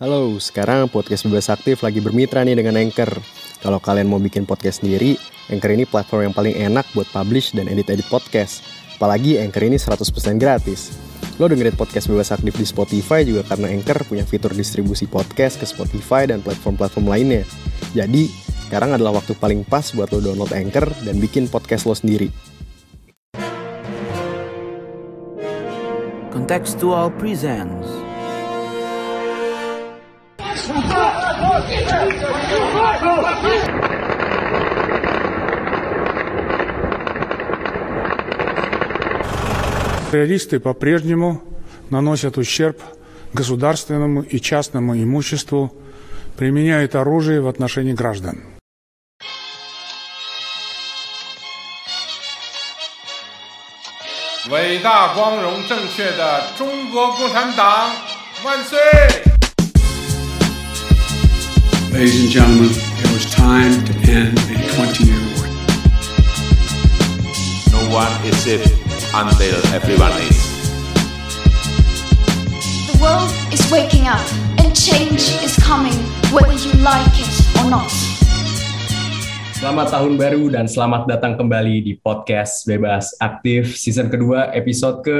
Halo, sekarang podcast Bebas Aktif lagi bermitra nih dengan Anchor. Kalau kalian mau bikin podcast sendiri, Anchor ini platform yang paling enak buat publish dan edit-edit podcast. Apalagi Anchor ini 100% gratis. Lo dengerin podcast Bebas Aktif di Spotify juga karena Anchor punya fitur distribusi podcast ke Spotify dan platform-platform lainnya. Jadi, sekarang adalah waktu paling pas buat lo download Anchor dan bikin podcast lo sendiri. Contextual Presents Террористы по-прежнему наносят ущерб государственному и частному имуществу, применяют оружие в отношении граждан. 伟大、光荣、正确的中国共产党万岁！ Ladies and gentlemen, it was time to end a 20 year war. No one is safe until everyone is. The world is waking up and change is coming whether you like it or not. Selamat tahun baru dan selamat datang kembali di podcast Bebas Aktif season kedua episode ke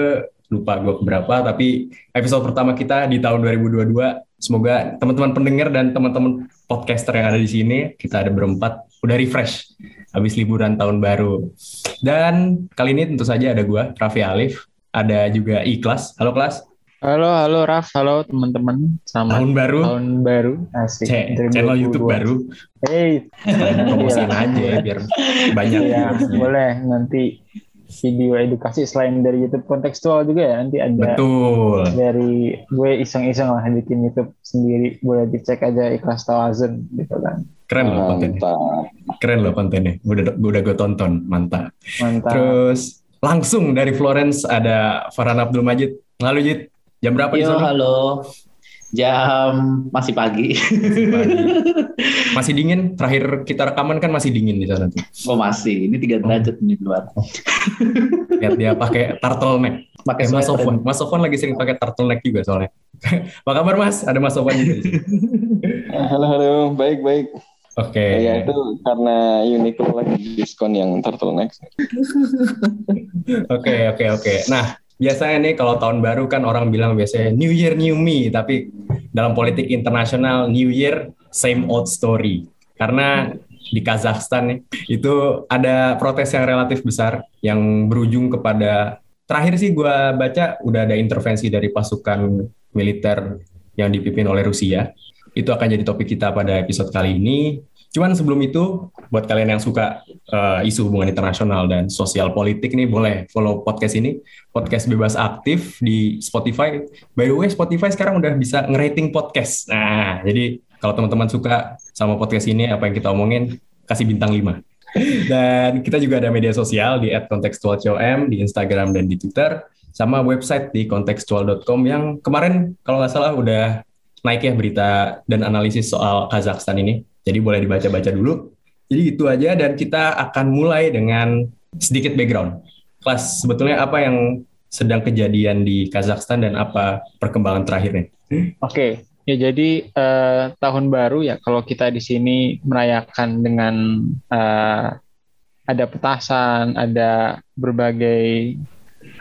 lupa gue berapa tapi episode pertama kita di tahun 2022 semoga teman-teman pendengar dan teman-teman podcaster yang ada di sini kita ada berempat udah refresh habis liburan tahun baru dan kali ini tentu saja ada gue Raffi Alif ada juga Ikhlas halo kelas Halo, halo Raf, halo teman-teman. Selamat tahun baru tahun baru. Asik. C- 2022. channel YouTube baru Hey, promosiin aja ya, biar banyak ya viewersnya. boleh nanti video edukasi selain dari YouTube kontekstual juga ya nanti ada betul. dari gue iseng-iseng lah bikin YouTube sendiri boleh dicek aja ikhlas tawazun gitu kan. Keren loh kontennya. Keren loh kontennya. Udah udah gue tonton. Mantap. Mantap. Terus langsung dari Florence ada Farhan Abdul Majid. Lalu Jid. Jam berapa di Yo, sana? halo. Jam masih pagi. Pagi. masih dingin terakhir kita rekaman kan masih dingin di sana tuh Oh masih. Ini tiga derajat nih di luar. lihat dia pakai turtleneck Pakai eh, Mas. Sofwan Mas Sofwan lagi sering pakai turtleneck juga soalnya apa kabar Mas ada Mas Sofwan juga sini. Halo, halo, baik, baik. oke Ya itu karena Uniqlo lagi diskon yang turtleneck. Oke oke oke. Nah biasanya nih kalau tahun baru kan orang bilang biasanya New Year New Me, tapi dalam politik internasional New Year same old story. Karena di Kazakhstan nih itu ada protes yang relatif besar yang berujung kepada terakhir sih gua baca udah ada intervensi dari pasukan militer yang dipimpin oleh Rusia. Itu akan jadi topik kita pada episode kali ini. Cuman sebelum itu, buat kalian yang suka eh, isu hubungan internasional dan sosial politik nih, boleh follow podcast ini, podcast bebas aktif di Spotify. By the way, Spotify sekarang udah bisa ngerating podcast. Nah, jadi kalau teman-teman suka sama podcast ini, apa yang kita omongin, kasih bintang 5. Dan kita juga ada media sosial di @contextualcom di Instagram dan di Twitter, sama website di contextual.com yang kemarin kalau nggak salah udah naik ya berita dan analisis soal Kazakhstan ini. Jadi boleh dibaca-baca dulu. Jadi itu aja dan kita akan mulai dengan sedikit background. Kelas sebetulnya apa yang sedang kejadian di Kazakhstan dan apa perkembangan terakhirnya? Oke, ya jadi eh, tahun baru ya kalau kita di sini merayakan dengan eh, ada petasan, ada berbagai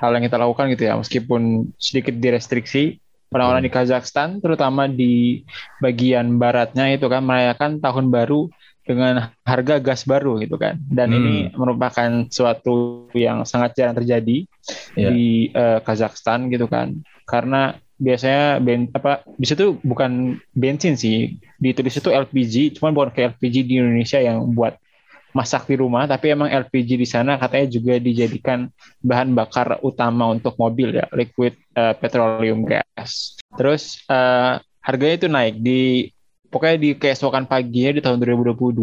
hal yang kita lakukan gitu ya, meskipun sedikit direstriksi. Orang-orang di Kazakhstan, terutama di bagian baratnya itu kan merayakan tahun baru dengan harga gas baru gitu kan. Dan Hmm. ini merupakan suatu yang sangat jarang terjadi Iya. di eh, Kazakhstan gitu kan. Karena biasanya ben, apa di situ bukan bensin sih ditulis itu LPG cuman bukan kayak LPG di Indonesia yang buat masak di rumah tapi emang LPG di sana katanya juga dijadikan bahan bakar utama untuk mobil ya liquid eh, petroleum gas. Terus eh, harganya itu naik di pokoknya di keesokan paginya di tahun 2022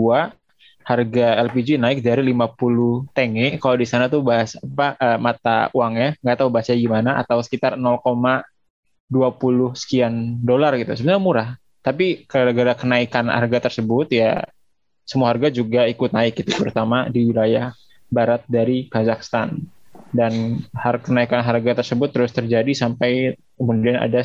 harga LPG naik dari 50 tenge. Kalau di sana tuh bahas apa eh, mata uangnya nggak tahu bahasa gimana atau sekitar 0,20 sekian dolar gitu. Sebenarnya murah tapi gara-gara kenaikan harga tersebut ya semua harga juga ikut naik gitu terutama di wilayah barat dari Kazakhstan. Dan har kenaikan harga tersebut terus terjadi sampai kemudian ada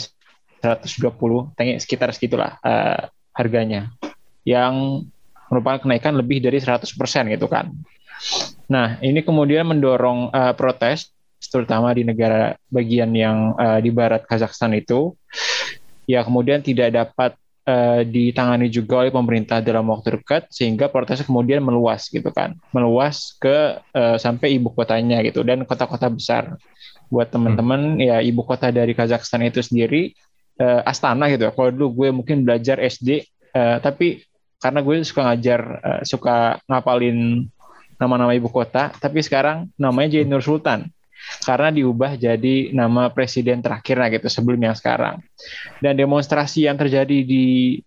120 tengok sekitar segitulah uh, harganya. Yang merupakan kenaikan lebih dari 100% gitu kan. Nah, ini kemudian mendorong uh, protes terutama di negara bagian yang uh, di barat Kazakhstan itu. Ya kemudian tidak dapat uh, ditangani juga oleh pemerintah dalam waktu dekat sehingga protesnya kemudian meluas gitu kan. Meluas ke uh, sampai ibu kotanya gitu dan kota-kota besar. Buat teman-teman hmm. ya ibu kota dari Kazakhstan itu sendiri uh, Astana gitu. Kalau dulu gue mungkin belajar SD uh, tapi karena gue suka ngajar uh, suka ngapalin nama-nama ibu kota tapi sekarang namanya jadi Nur Sultan karena diubah jadi nama presiden terakhir nah gitu sebelum yang sekarang. Dan demonstrasi yang terjadi di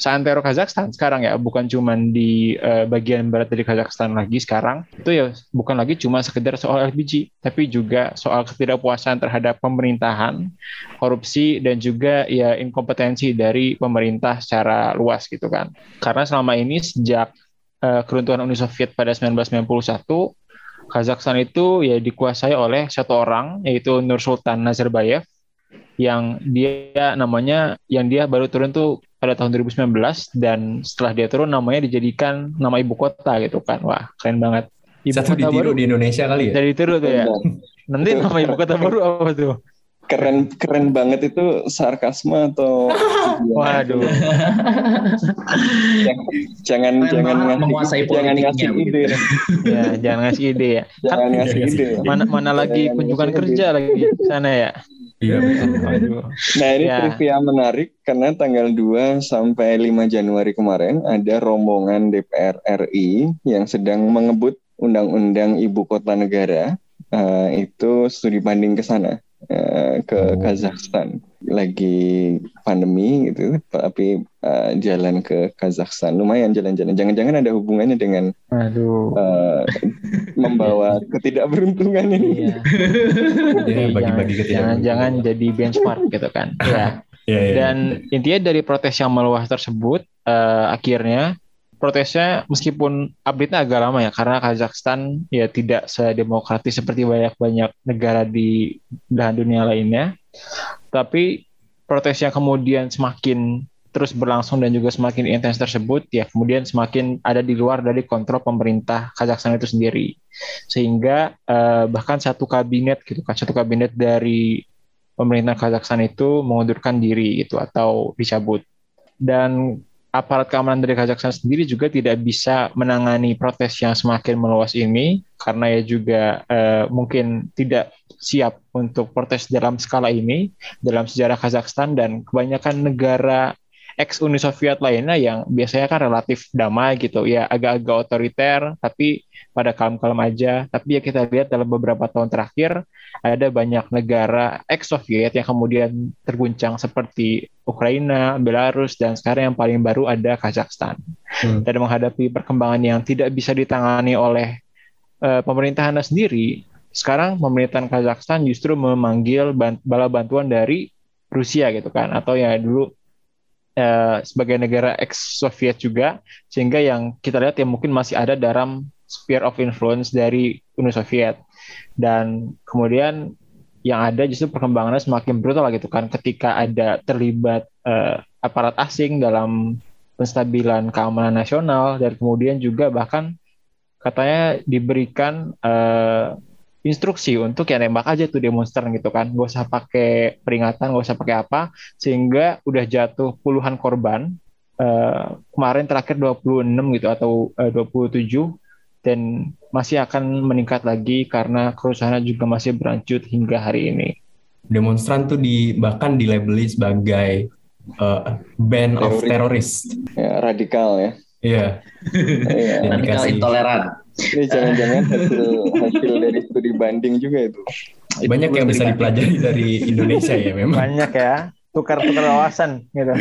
Santero Kazakhstan sekarang ya bukan cuma di uh, bagian barat dari Kazakhstan lagi sekarang itu ya bukan lagi cuma sekedar soal LPG tapi juga soal ketidakpuasan terhadap pemerintahan korupsi dan juga ya inkompetensi dari pemerintah secara luas gitu kan karena selama ini sejak uh, keruntuhan Uni Soviet pada 1991 Kazakhstan itu ya dikuasai oleh satu orang yaitu Nur Sultan Nazarbayev yang dia namanya yang dia baru turun tuh pada tahun 2019 dan setelah dia turun namanya dijadikan nama ibu kota gitu kan. Wah, keren banget. Ibu Satu kota ditiru baru, di Indonesia kali ya. Jadi ditiru tuh ya. Nanti nama ibu kota baru apa tuh? Keren keren banget itu sarkasme atau waduh. Jangan jangan ngasih jangan ngasih ide. Ya jangan ngasih ide ya. Jangan kan, ngasih ide. mana mana lagi kunjungan kerja lagi sana ya? Iya betul. Nah ini ya. trivia menarik karena tanggal 2 sampai 5 Januari kemarin ada rombongan DPR RI yang sedang mengebut undang-undang ibu kota negara uh, itu studi banding ke sana. Eh, ke oh. Kazakhstan. Lagi pandemi gitu tapi uh, jalan ke Kazakhstan. Lumayan jalan-jalan. Jangan-jangan ada hubungannya dengan Aduh. Uh, membawa ketidakberuntungan ini. Ya, bagi-bagi jangan-jangan jadi benchmark gitu kan. Ya Ya, ya. Dan intinya dari protes yang meluas tersebut, uh, akhirnya protesnya meskipun update-nya agak lama ya karena Kazakhstan ya tidak sedemokratis seperti banyak-banyak negara di belahan dunia lainnya. Tapi protes yang kemudian semakin terus berlangsung dan juga semakin intens tersebut ya kemudian semakin ada di luar dari kontrol pemerintah Kazakhstan itu sendiri sehingga eh, bahkan satu kabinet gitu kan satu kabinet dari pemerintah Kazakhstan itu mengundurkan diri gitu atau dicabut dan aparat keamanan dari Kazakhstan sendiri juga tidak bisa menangani protes yang semakin meluas ini karena ya juga uh, mungkin tidak siap untuk protes dalam skala ini dalam sejarah Kazakhstan dan kebanyakan negara ex Uni Soviet lainnya yang biasanya kan relatif damai gitu ya agak-agak otoriter tapi pada kalem-kalem aja tapi ya kita lihat dalam beberapa tahun terakhir ada banyak negara ex Soviet yang kemudian terguncang seperti Ukraina, Belarus, dan sekarang yang paling baru ada Kazakhstan. Hmm. Dan menghadapi perkembangan yang tidak bisa ditangani oleh uh, pemerintahan sendiri, sekarang pemerintahan Kazakhstan justru memanggil bant bala bantuan dari Rusia gitu kan, atau ya dulu uh, sebagai negara ex-Soviet juga, sehingga yang kita lihat yang mungkin masih ada dalam sphere of influence dari Uni Soviet. Dan kemudian yang ada justru perkembangannya semakin brutal gitu kan ketika ada terlibat uh, aparat asing dalam penstabilan keamanan nasional dan kemudian juga bahkan katanya diberikan uh, instruksi untuk ya nembak aja tuh demonstran gitu kan gak usah pakai peringatan gak usah pakai apa sehingga udah jatuh puluhan korban uh, kemarin terakhir 26 gitu atau uh, 27 dan masih akan meningkat lagi karena kerusuhan juga masih berlanjut hingga hari ini. Demonstran tuh di bahkan dilabeli sebagai uh, band of terrorist. Ya, radikal ya. Iya. Yeah. radikal intoleran. Ini jangan-jangan hasil hasil dari studi banding juga itu. Banyak yang bisa dipelajari dari Indonesia ya memang. Banyak ya tukar-tukar wawasan gitu.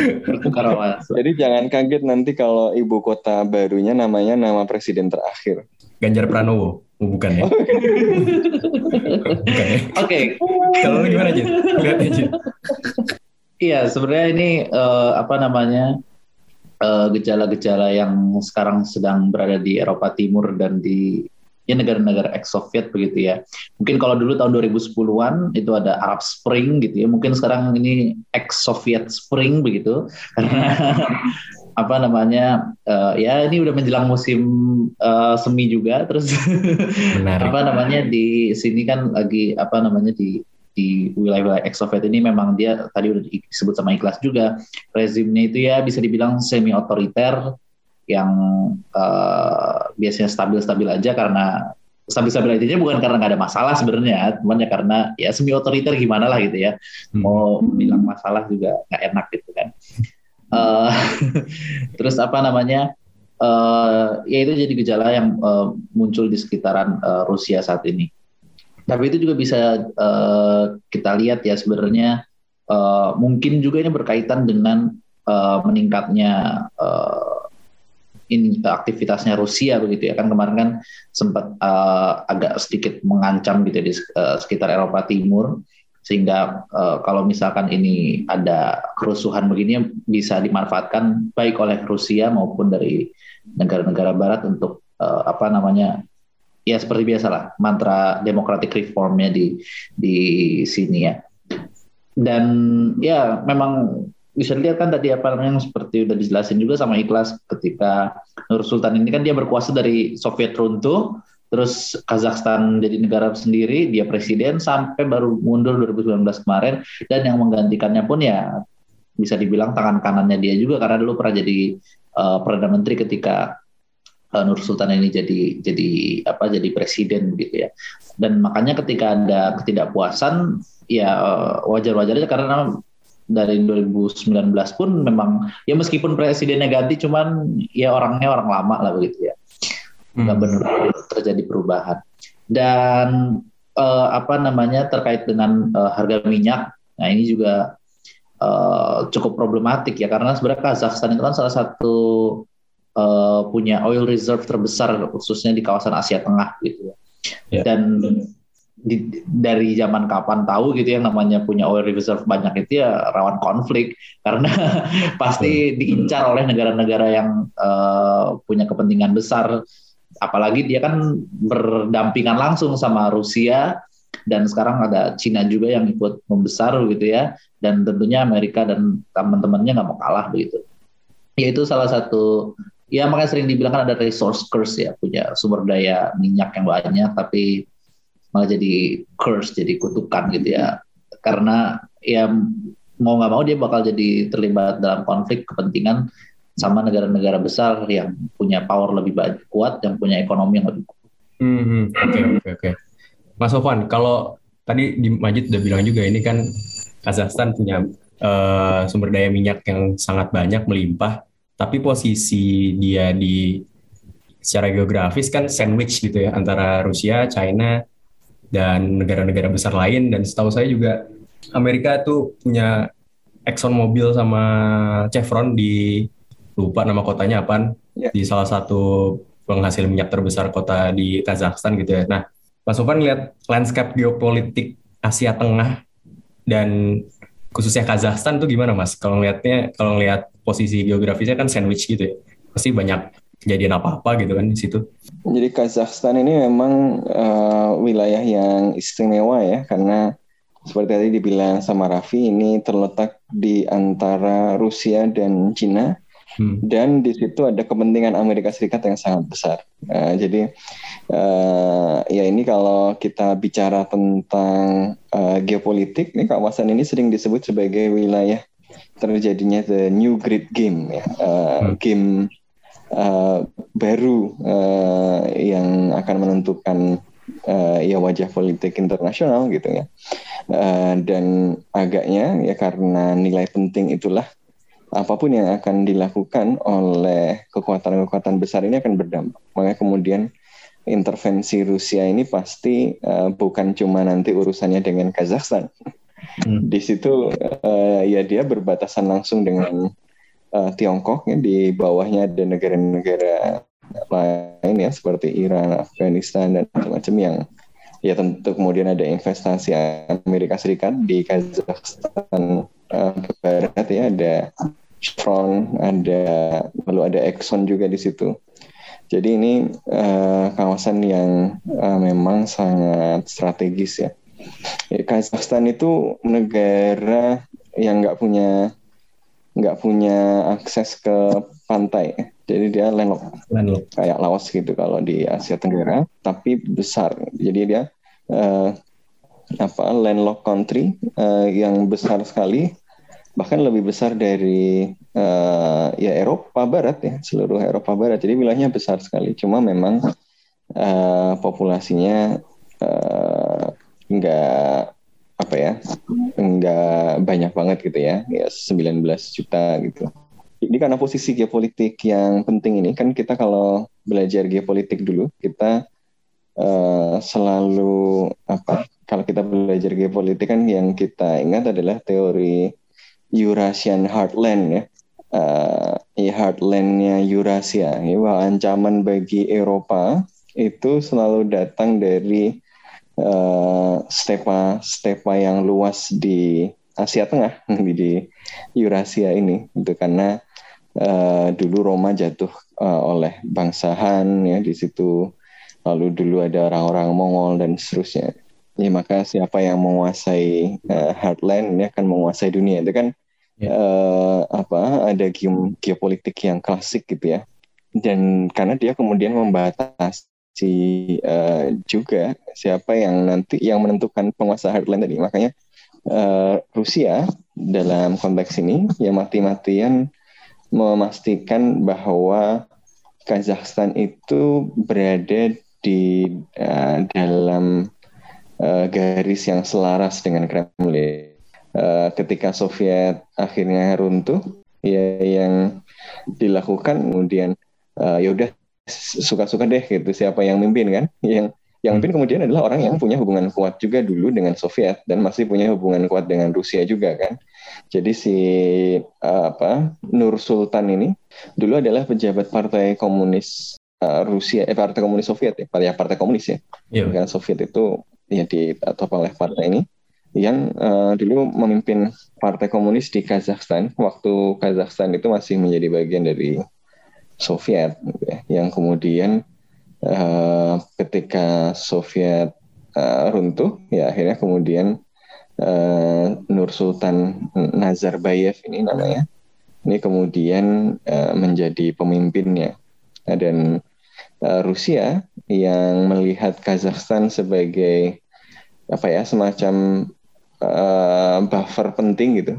Tukar wawasan. Jadi jangan kaget nanti kalau ibu kota barunya namanya nama presiden terakhir. Ganjar Pranowo. Oh, bukan ya? bukan ya? Oke. Okay. Kalau gimana aja? Lihat aja. Iya, sebenarnya ini uh, apa namanya? Gejala eh, gejala-gejala yang sekarang sedang berada di Eropa Timur dan di ya negara-negara ex-Soviet begitu ya. Mungkin kalau dulu tahun 2010-an itu ada Arab Spring gitu ya. Mungkin sekarang ini ex-Soviet Spring begitu karena apa namanya uh, ya ini udah menjelang musim uh, semi juga terus apa namanya di sini kan lagi apa namanya di di wilayah-wilayah ex-Soviet ini memang dia tadi udah disebut sama Ikhlas juga rezimnya itu ya bisa dibilang semi otoriter yang uh, biasanya stabil-stabil aja karena stabil-stabil aja bukan karena nggak ada masalah sebenarnya, cuman ya karena ya semi otoriter gimana lah gitu ya. Hmm. Mau bilang masalah juga nggak enak gitu kan. Uh, terus apa namanya? Uh, ya itu jadi gejala yang uh, muncul di sekitaran uh, Rusia saat ini. Tapi itu juga bisa uh, kita lihat ya sebenarnya uh, mungkin juga ini berkaitan dengan uh, meningkatnya uh, in, aktivitasnya Rusia begitu ya. Kan kemarin kan sempat uh, agak sedikit mengancam gitu ya di uh, sekitar Eropa Timur. Sehingga uh, kalau misalkan ini ada kerusuhan begini bisa dimanfaatkan baik oleh Rusia maupun dari negara-negara Barat untuk uh, apa namanya ya seperti biasa lah mantra democratic reformnya di di sini ya. Dan ya memang bisa dilihat kan tadi apa namanya seperti udah dijelasin juga sama Ikhlas ketika Nur Sultan ini kan dia berkuasa dari Soviet runtuh terus Kazakhstan jadi negara sendiri dia presiden sampai baru mundur 2019 kemarin dan yang menggantikannya pun ya bisa dibilang tangan kanannya dia juga karena dulu pernah jadi uh, perdana menteri ketika uh, Nur Sultan ini jadi jadi apa jadi presiden gitu ya. Dan makanya ketika ada ketidakpuasan ya uh, wajar-wajar aja karena dari 2019 pun memang ya meskipun presidennya ganti cuman ya orangnya orang lama lah begitu ya. Nggak hmm. benar terjadi perubahan. Dan uh, apa namanya terkait dengan uh, harga minyak nah ini juga uh, cukup problematik ya. Karena sebenarnya Kazakhstan itu kan salah satu uh, punya oil reserve terbesar khususnya di kawasan Asia Tengah gitu ya. Yeah. dan di, dari zaman kapan tahu gitu yang namanya punya oil reserve banyak itu ya rawan konflik. Karena pasti diincar oleh negara-negara yang uh, punya kepentingan besar. Apalagi dia kan berdampingan langsung sama Rusia dan sekarang ada Cina juga yang ikut membesar gitu ya. Dan tentunya Amerika dan teman-temannya nggak mau kalah begitu. Ya itu salah satu ya makanya sering dibilang kan ada resource curse ya punya sumber daya minyak yang banyak tapi malah jadi curse jadi kutukan gitu ya karena ya mau nggak mau dia bakal jadi terlibat dalam konflik kepentingan sama negara-negara besar yang punya power lebih banyak kuat yang punya ekonomi yang lebih kuat. Hmm, hmm. Oke oke oke. Mas Sofwan, kalau tadi di Majid udah bilang juga ini kan Kazakhstan punya uh, sumber daya minyak yang sangat banyak melimpah, tapi posisi dia di secara geografis kan sandwich gitu ya antara Rusia, China, dan negara-negara besar lain dan setahu saya juga Amerika tuh punya Exxon Mobil sama Chevron di lupa nama kotanya apa yeah. di salah satu penghasil minyak terbesar kota di Kazakhstan gitu ya. Nah, Mas Sofan lihat landscape geopolitik Asia Tengah dan khususnya Kazakhstan tuh gimana Mas? Kalau ngelihatnya kalau ngelihat posisi geografisnya kan sandwich gitu ya. Pasti banyak kejadian apa-apa gitu kan di situ. Jadi Kazakhstan ini memang uh, wilayah yang istimewa ya karena seperti tadi dibilang sama Raffi ini terletak di antara Rusia dan Cina hmm. dan di situ ada kepentingan Amerika Serikat yang sangat besar. Uh, jadi uh, ya ini kalau kita bicara tentang uh, geopolitik, ini kawasan ini sering disebut sebagai wilayah terjadinya the new great game ya, uh, hmm. game uh, baru uh, yang akan menentukan uh, ya wajah politik internasional gitu ya. Uh, dan agaknya ya karena nilai penting itulah apa pun yang akan dilakukan oleh kekuatan-kekuatan besar ini akan berdampak. Makanya kemudian intervensi Rusia ini pasti uh, bukan cuma nanti urusannya dengan Kazakhstan. Hmm. Di situ uh, ya dia berbatasan langsung dengan uh, Tiongkok ya, di bawahnya ada negara-negara lain ya seperti Iran, Afghanistan dan macam-macam yang ya tentu kemudian ada investasi Amerika Serikat di Kazakhstan uh, barat ya ada Chevron, ada lalu ada Exxon juga di situ. Jadi ini uh, kawasan yang uh, memang sangat strategis ya. Ya. Kazakhstan itu negara yang nggak punya nggak punya akses ke pantai. Jadi dia landlocked, landlocked kayak Laos gitu kalau di Asia Tenggara, tapi besar. Jadi dia uh, apa landlocked country uh, yang besar sekali bahkan lebih besar dari uh, ya Eropa Barat ya seluruh Eropa Barat jadi wilayahnya besar sekali cuma memang uh, populasinya uh, nggak apa ya nggak banyak banget gitu ya. Ya 19 juta gitu. Ini karena posisi geopolitik yang penting ini kan kita kalau belajar geopolitik dulu kita uh, selalu apa kalau kita belajar geopolitik kan yang kita ingat adalah teori Eurasian Heartland ya. Uh, ya heartlandnya Eurasia. Ya, bahwa ancaman bagi Eropa itu selalu datang dari uh, stepa stepa yang luas di Asia Tengah di, Eurasia ini itu karena uh, dulu Roma jatuh uh, oleh bangsa Han ya di situ lalu dulu ada orang-orang Mongol dan seterusnya Ya maka siapa yang menguasai uh, heartland ini akan menguasai dunia itu kan ya. uh, apa ada geopolitik yang klasik gitu ya. Dan karena dia kemudian membatasi uh, juga siapa yang nanti yang menentukan penguasa heartland tadi. Makanya uh, Rusia dalam konteks ini ya mati-matian memastikan bahwa Kazakhstan itu berada di uh, dalam uh, garis yang selaras dengan Kremlin. Uh, ketika Soviet akhirnya runtuh, ya yang dilakukan kemudian uh, ya udah suka-suka deh gitu siapa yang mimpin kan, yang yang mimpin kemudian adalah orang yang punya hubungan kuat juga dulu dengan Soviet dan masih punya hubungan kuat dengan Rusia juga kan. Jadi si uh, apa Nur Sultan ini dulu adalah pejabat Partai Komunis uh, Rusia, eh Partai Komunis Soviet ya, Partai Partai Komunis ya. Yeah. Karena Soviet itu ya di atau oleh partai ini yang uh, dulu memimpin partai komunis di Kazakhstan waktu Kazakhstan itu masih menjadi bagian dari Soviet gitu ya, yang kemudian uh, ketika Soviet uh, runtuh ya akhirnya kemudian uh, Nur Sultan Nazarbayev ini namanya ini kemudian uh, menjadi pemimpinnya. Dan uh, Rusia yang melihat Kazakhstan sebagai apa ya semacam uh, buffer penting gitu.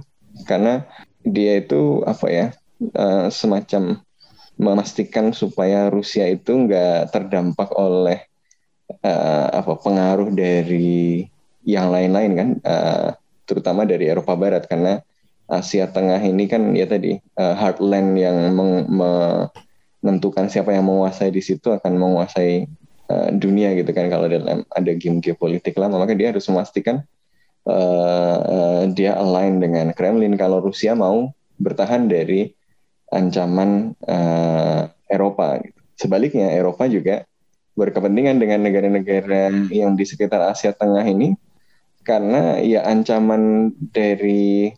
Karena dia itu apa ya uh, semacam memastikan supaya Rusia itu nggak terdampak oleh uh, apa pengaruh dari yang lain-lain kan uh, terutama dari Eropa Barat. Karena Asia Tengah ini kan ya tadi uh, heartland yang meng, me, menentukan siapa yang menguasai di situ akan menguasai uh, dunia gitu kan. Kalau dalam ada game geopolitik lama maka dia harus memastikan uh, uh, dia align dengan Kremlin. Kalau Rusia mau bertahan dari ancaman uh, Eropa sebaliknya Eropa juga berkepentingan dengan negara-negara yang di sekitar Asia Tengah ini karena ya ancaman dari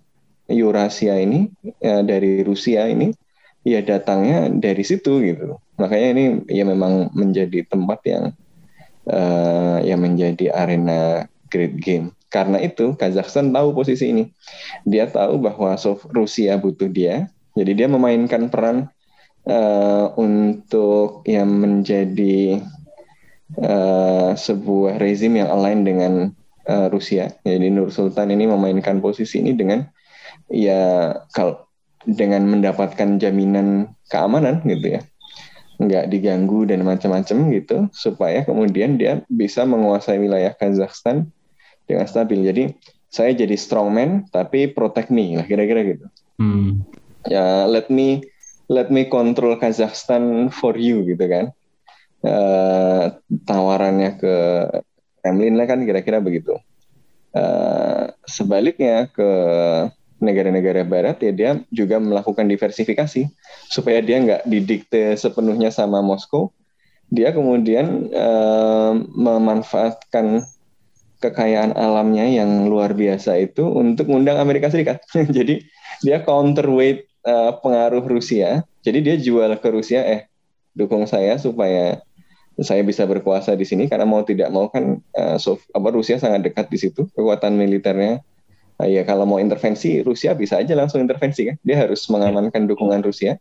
Eurasia ini ya, dari Rusia ini ya datangnya dari situ gitu. Makanya ini ya memang menjadi tempat yang uh, yang menjadi arena great game. Karena itu Kazakhstan tahu posisi ini. Dia tahu bahwa Rusia butuh dia, jadi dia memainkan peran uh, untuk yang menjadi uh, sebuah rezim yang align dengan uh, Rusia. Jadi Nur Sultan ini memainkan posisi ini dengan ya kalau dengan mendapatkan jaminan keamanan gitu ya nggak diganggu dan macam-macam gitu supaya kemudian dia bisa menguasai wilayah Kazakhstan dengan stabil jadi saya jadi strongman tapi protect me lah kira-kira gitu hmm. Ya let me let me control Kazakhstan for you gitu kan. Uh, tawarannya ke Kremlin lah kan kira-kira begitu. Uh, sebaliknya ke negara-negara barat ya dia juga melakukan diversifikasi supaya dia nggak didikte sepenuhnya sama Moskow. Dia kemudian uh, memanfaatkan kekayaan alamnya yang luar biasa itu untuk mengundang Amerika Serikat. Jadi dia counterweight uh, pengaruh Rusia. Jadi dia jual ke Rusia eh dukung saya supaya saya bisa berkuasa di sini. Karena mau tidak mau kan uh, so, apa Rusia sangat dekat di situ kekuatan militernya. Uh, ya kalau mau intervensi Rusia bisa aja langsung intervensi kan. Dia harus mengamankan dukungan Rusia.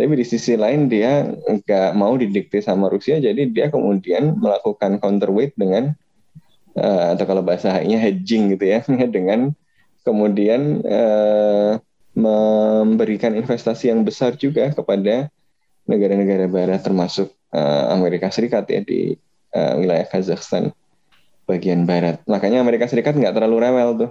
Tapi di sisi lain dia nggak mau didikte sama Rusia. Jadi dia kemudian melakukan counterweight dengan uh, atau kalau bahasa nya hedging gitu ya dengan kemudian uh, memberikan investasi yang besar juga kepada negara-negara barat termasuk uh, Amerika Serikat ya di uh, wilayah Kazakhstan bagian barat. Makanya Amerika Serikat nggak terlalu rewel tuh.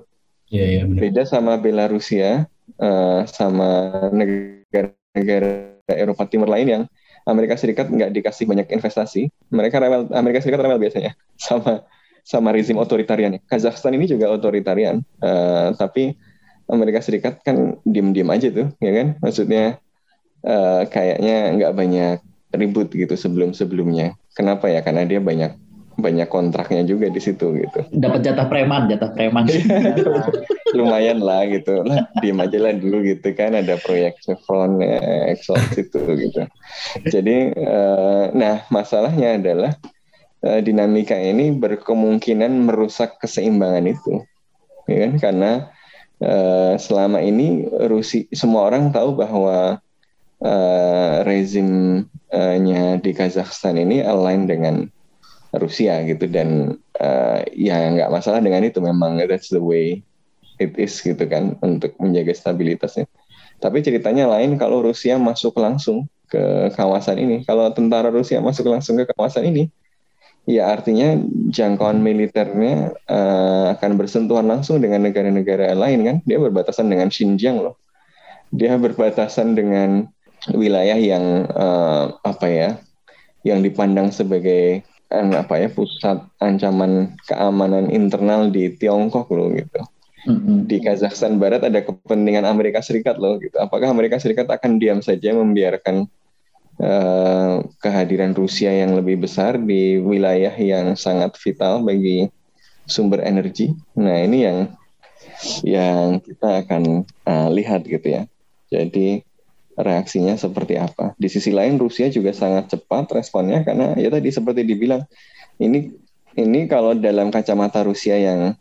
Iya, iya, Beda sama Belarusia, uh, sama negara-negara Eropa Timur lain yang Amerika Serikat nggak dikasih banyak investasi. Mereka rewel, Amerika Serikat rewel biasanya sama sama rezim otoritarian. Kazakhstan ini juga otoritarian, uh, tapi Amerika Serikat kan diem-diem aja tuh, ya kan? Maksudnya uh, kayaknya nggak banyak ribut gitu sebelum-sebelumnya. Kenapa ya? Karena dia banyak banyak kontraknya juga di situ gitu. Dapat jatah preman, jatah preman. Lumayan lah gitu. Lah, diem aja lah dulu gitu kan ada proyek Chevron, ya, Exxon situ gitu. Jadi uh, nah masalahnya adalah uh, dinamika ini berkemungkinan merusak keseimbangan itu. Ya kan? Karena uh, selama ini Rusia semua orang tahu bahwa uh, rezimnya di Kazakhstan ini align dengan Rusia gitu dan uh, ya nggak masalah dengan itu memang that's the way it is gitu kan untuk menjaga stabilitasnya. Tapi ceritanya lain kalau Rusia masuk langsung ke kawasan ini. Kalau tentara Rusia masuk langsung ke kawasan ini, ya artinya jangkauan militernya uh, akan bersentuhan langsung dengan negara-negara lain kan. Dia berbatasan dengan Xinjiang loh. Dia berbatasan dengan wilayah yang uh, apa ya yang dipandang sebagai kan, apa ya pusat ancaman keamanan internal di Tiongkok loh gitu. Di Kazakhstan Barat ada kepentingan Amerika Serikat loh gitu. Apakah Amerika Serikat akan diam saja membiarkan uh, kehadiran Rusia yang lebih besar di wilayah yang sangat vital bagi sumber energi? Nah ini yang yang kita akan uh, lihat gitu ya. Jadi reaksinya seperti apa. Di sisi lain Rusia juga sangat cepat responnya karena ya tadi seperti dibilang ini ini kalau dalam kacamata Rusia yang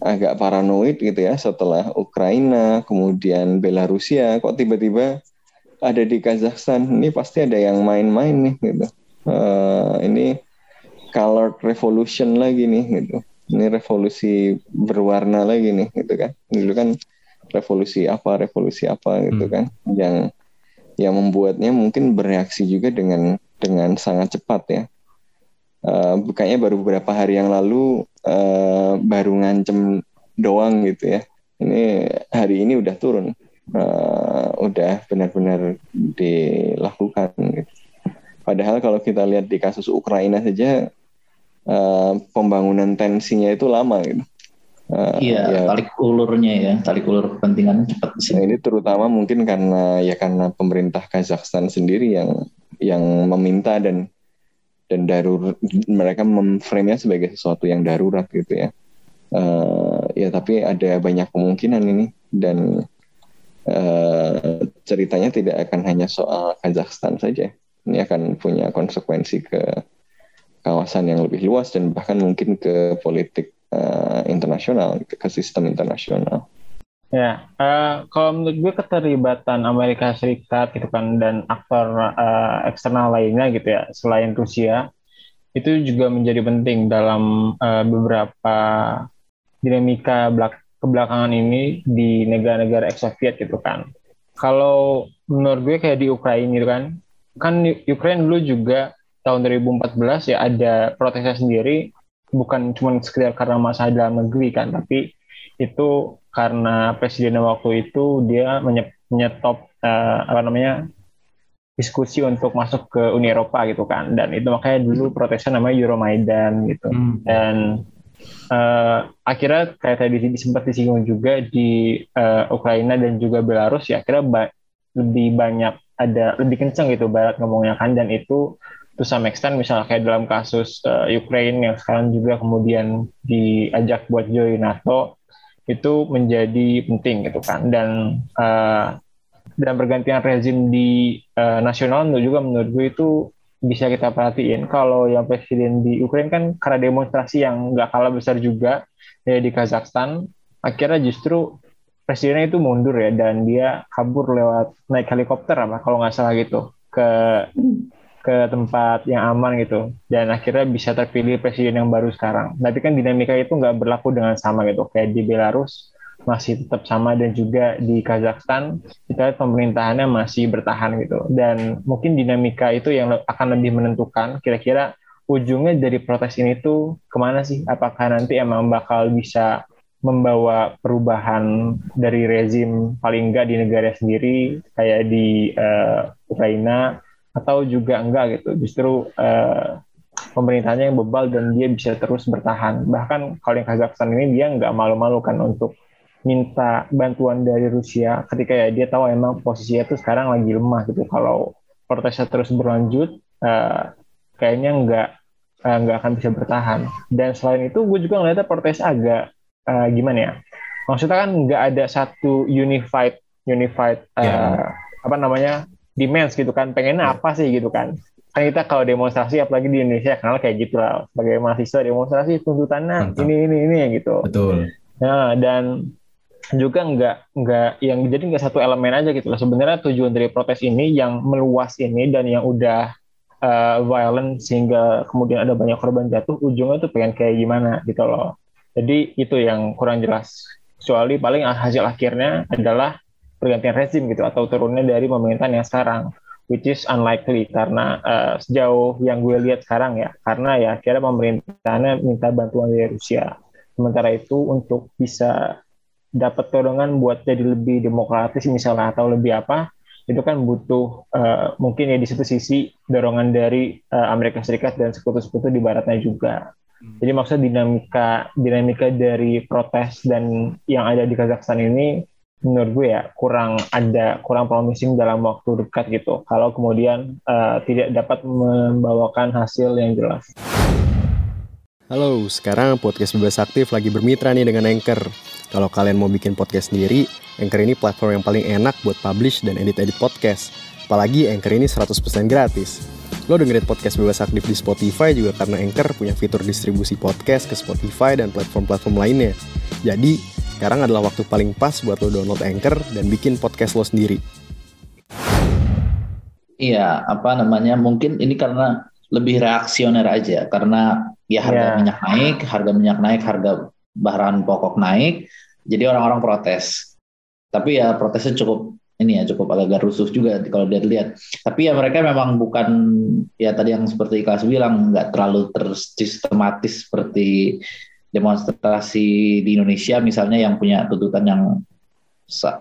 agak paranoid gitu ya setelah Ukraina kemudian Belarusia kok tiba-tiba ada di Kazakhstan ini pasti ada yang main-main nih gitu uh, ini color revolution lagi nih gitu ini revolusi berwarna lagi nih gitu kan dulu kan revolusi apa revolusi apa gitu hmm. kan yang yang membuatnya mungkin bereaksi juga dengan dengan sangat cepat ya. Uh, bukannya baru beberapa hari yang lalu uh, baru ngancem doang gitu ya. Ini hari ini udah turun, uh, udah benar-benar dilakukan. Gitu. Padahal kalau kita lihat di kasus Ukraina saja uh, pembangunan tensinya itu lama gitu. Uh, iya, ya, tarik ulurnya ya, tarik ulur kepentingan cepat sih. Nah, ini terutama mungkin karena ya karena pemerintah Kazakhstan sendiri yang yang meminta dan dan darurat mereka memframe-nya sebagai sesuatu yang darurat gitu ya. Uh, ya tapi ada banyak kemungkinan ini dan uh, ceritanya tidak akan hanya soal Kazakhstan saja. Ini akan punya konsekuensi ke kawasan yang lebih luas dan bahkan mungkin ke politik uh, internasional, ke sistem internasional. Ya, uh, kalau menurut gue keterlibatan Amerika Serikat gitu kan dan aktor uh, eksternal lainnya gitu ya selain Rusia itu juga menjadi penting dalam uh, beberapa dinamika belak kebelakangan ini di negara-negara ex-Soviet gitu kan. Kalau menurut gue kayak di Ukraina gitu kan, kan Ukraina dulu juga tahun 2014 ya ada protesnya sendiri bukan cuma sekedar karena masalah dalam negeri kan, tapi itu karena presiden waktu itu dia menyetop uh, apa namanya diskusi untuk masuk ke Uni Eropa gitu kan, dan itu makanya dulu protesnya namanya Euromaidan gitu, hmm. dan uh, akhirnya kayak tadi sempat disinggung juga di uh, Ukraina dan juga Belarus ya akhirnya ba lebih banyak ada lebih kenceng gitu Barat ngomongnya kan. Dan itu to some extent misalnya kayak dalam kasus uh, Ukraine yang sekarang juga kemudian diajak buat join NATO itu menjadi penting gitu kan. Dan uh, dan pergantian rezim di uh, nasional juga menurut gue itu bisa kita perhatiin. Kalau yang presiden di Ukraina kan karena demonstrasi yang nggak kalah besar juga ya di Kazakhstan akhirnya justru presidennya itu mundur ya dan dia kabur lewat naik helikopter apa kalau nggak salah gitu ke ke tempat yang aman gitu. Dan akhirnya bisa terpilih presiden yang baru sekarang. Tapi kan dinamika itu nggak berlaku dengan sama gitu kayak di Belarus masih tetap sama dan juga di Kazakhstan kita lihat pemerintahannya masih bertahan gitu. Dan mungkin dinamika itu yang akan lebih menentukan kira-kira ujungnya dari protes ini tuh ke mana sih? Apakah nanti emang bakal bisa membawa perubahan dari rezim paling enggak di negara sendiri kayak di uh, Ukraina atau juga enggak gitu? Justru uh, pemerintahnya yang bebal dan dia bisa terus bertahan. Bahkan kalau yang Kazakhstan ini dia nggak malu-malu kan untuk minta bantuan dari Rusia ketika ya dia tahu emang posisinya itu sekarang lagi lemah gitu. Kalau protesnya terus berlanjut uh, kayaknya nggak uh, nggak akan bisa bertahan. Dan selain itu gue juga ngeliatnya protes agak uh, gimana ya? Maksudnya kan nggak ada satu unified unified uh, yeah. apa namanya demands gitu kan. Pengennya yeah. apa sih gitu kan? Kan kita kalau demonstrasi apalagi di Indonesia kenal kayak gitu lah. Sebagai mahasiswa demonstrasi tuntutannya Mantap. ini ini ini gitu. Betul. Nah dan juga nggak nggak yang jadi nggak satu elemen aja gitu lah. Sebenarnya tujuan dari protes ini yang meluas ini dan yang udah uh, violent sehingga kemudian ada banyak korban jatuh ujungnya tuh pengen kayak gimana gitu loh. Jadi itu yang kurang jelas. Kecuali paling hasil akhirnya adalah pergantian rezim gitu atau turunnya dari pemerintahan yang sekarang which is unlikely karena uh, sejauh yang gue lihat sekarang ya karena ya akhirnya pemerintahannya minta bantuan dari Rusia. Sementara itu untuk bisa dapat dorongan buat jadi lebih demokratis misalnya atau lebih apa itu kan butuh uh, mungkin ya di satu sisi dorongan dari uh, Amerika Serikat dan sekutu-sekutu di baratnya juga. Hmm. Jadi maksud dinamika dinamika dari protes dan yang ada di Kazakhstan ini menurut gue ya kurang ada kurang promising dalam waktu dekat gitu. Kalau kemudian uh, tidak dapat membawakan hasil yang jelas. Halo, sekarang podcast Bebas Aktif lagi bermitra nih dengan Anchor. Kalau kalian mau bikin podcast sendiri, Anchor ini platform yang paling enak buat publish dan edit-edit podcast. Apalagi Anchor ini 100% gratis. Lo dengerin podcast Bebas Aktif di Spotify juga karena Anchor punya fitur distribusi podcast ke Spotify dan platform-platform lainnya. Jadi, sekarang adalah waktu paling pas buat lo download Anchor dan bikin podcast lo sendiri. Iya, apa namanya? Mungkin ini karena lebih reaksioner aja karena ya harga yeah. minyak naik, harga minyak naik, harga bahan pokok naik, jadi orang-orang protes. Tapi ya protesnya cukup ini ya cukup agak rusuh juga kalau dia lihat. Tapi ya mereka memang bukan ya tadi yang seperti Ikhlas bilang nggak terlalu tersistematis seperti demonstrasi di Indonesia misalnya yang punya tuntutan yang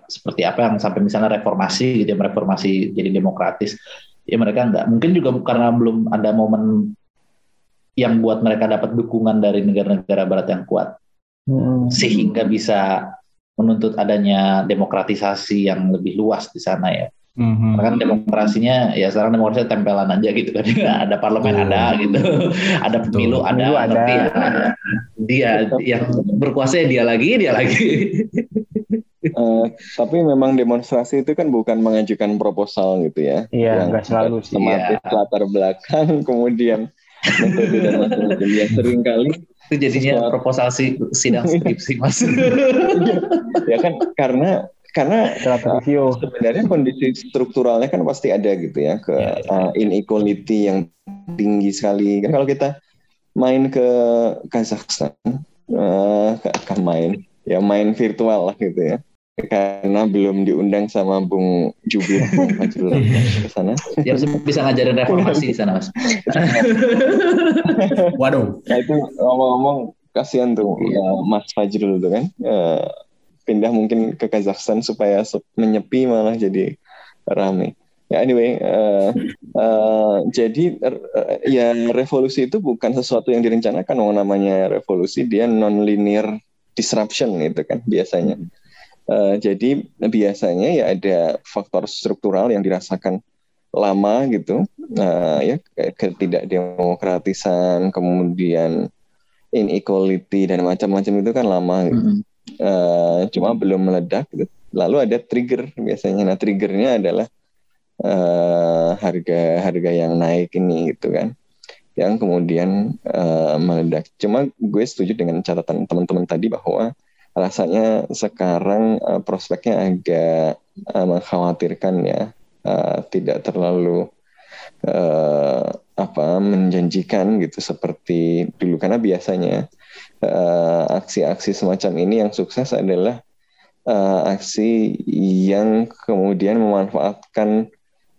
seperti apa yang sampai misalnya reformasi gitu ya reformasi jadi demokratis ya mereka enggak mungkin juga karena belum ada momen yang buat mereka dapat dukungan dari negara-negara barat yang kuat hmm. sehingga bisa menuntut adanya demokratisasi yang lebih luas di sana ya Mm-hmm. Karena kan demokrasinya ya sekarang demokrasi tempelan aja gitu kan. ada parlemen ada gitu. ada pemilu ada, pemilu ada. Tapi ya, dia yang berkuasa ya dia lagi, dia lagi. uh, tapi memang demonstrasi itu kan bukan mengajukan proposal gitu ya. Iya, nggak selalu sih. Tematis ya. latar belakang, kemudian metode dan macam-macam yang sering kali itu jadinya proposal si, sidang skripsi mas. ya kan karena karena uh, sebenarnya kondisi strukturalnya kan pasti ada gitu ya ke ya, ya. Uh, inequality yang tinggi sekali. Kan kalau kita main ke Kazakhstan, uh, ke, main ya main virtual lah gitu ya karena belum diundang sama Bung Jubir Fajrul ke sana. Ya bisa ngajarin reformasi di sana, Mas. Waduh. Nah itu ngomong-ngomong kasihan tuh ya, Mas Fajrul tuh kan. Uh, pindah mungkin ke Kazakhstan supaya menyepi malah jadi rame. Ya anyway, uh, uh, jadi uh, ya revolusi itu bukan sesuatu yang direncanakan, oh, namanya revolusi dia non-linear disruption itu kan biasanya. Uh, jadi biasanya ya ada faktor struktural yang dirasakan lama gitu, uh, ya ketidakdemokratisan, kemudian inequality dan macam-macam itu kan lama gitu. Mm -hmm uh, cuma belum meledak gitu. lalu ada trigger biasanya. Nah triggernya adalah uh, harga harga yang naik ini gitu kan, yang kemudian uh, meledak. Cuma gue setuju dengan catatan teman-teman tadi bahwa rasanya sekarang uh, prospeknya agak uh, mengkhawatirkan ya, uh, tidak terlalu uh, apa menjanjikan gitu seperti dulu karena biasanya aksi-aksi uh, semacam ini yang sukses adalah uh, aksi yang kemudian memanfaatkan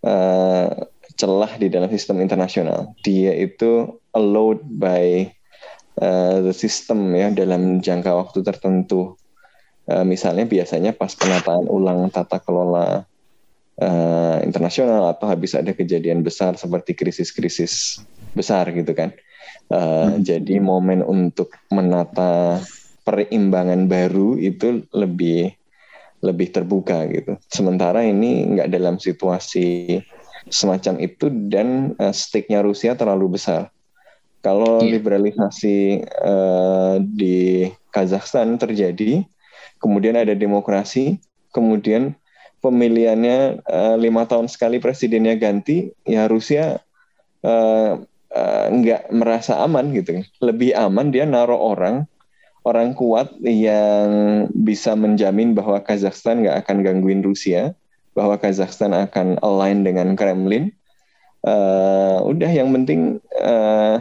uh, celah di dalam sistem internasional. Dia itu allowed by uh, the system ya dalam jangka waktu tertentu. Uh, misalnya biasanya pas penataan ulang tata kelola uh, internasional atau habis ada kejadian besar seperti krisis-krisis besar gitu kan. Uh, hmm. Jadi momen untuk menata perimbangan baru itu lebih lebih terbuka gitu. Sementara ini nggak dalam situasi semacam itu dan uh, stake-nya Rusia terlalu besar. Kalau yeah. liberalisasi uh, di Kazakhstan terjadi, kemudian ada demokrasi, kemudian pemilihannya uh, lima tahun sekali presidennya ganti, ya Rusia uh, uh, nggak merasa aman gitu. Lebih aman dia naruh orang orang kuat yang bisa menjamin bahwa Kazakhstan nggak akan gangguin Rusia, bahwa Kazakhstan akan align dengan Kremlin. Uh, udah yang penting uh,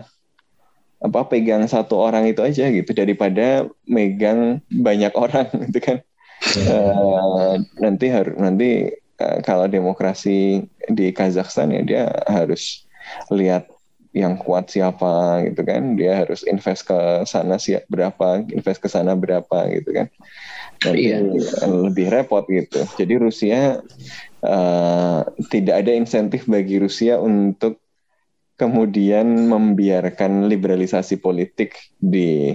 apa pegang satu orang itu aja gitu daripada megang banyak orang gitu kan. Uh, nanti harus nanti uh, kalau demokrasi di Kazakhstan ya dia harus lihat yang kuat siapa gitu kan dia harus invest ke sana siap berapa invest ke sana berapa gitu kan Nanti iya. lebih repot gitu jadi Rusia uh, tidak ada insentif bagi Rusia untuk kemudian membiarkan liberalisasi politik di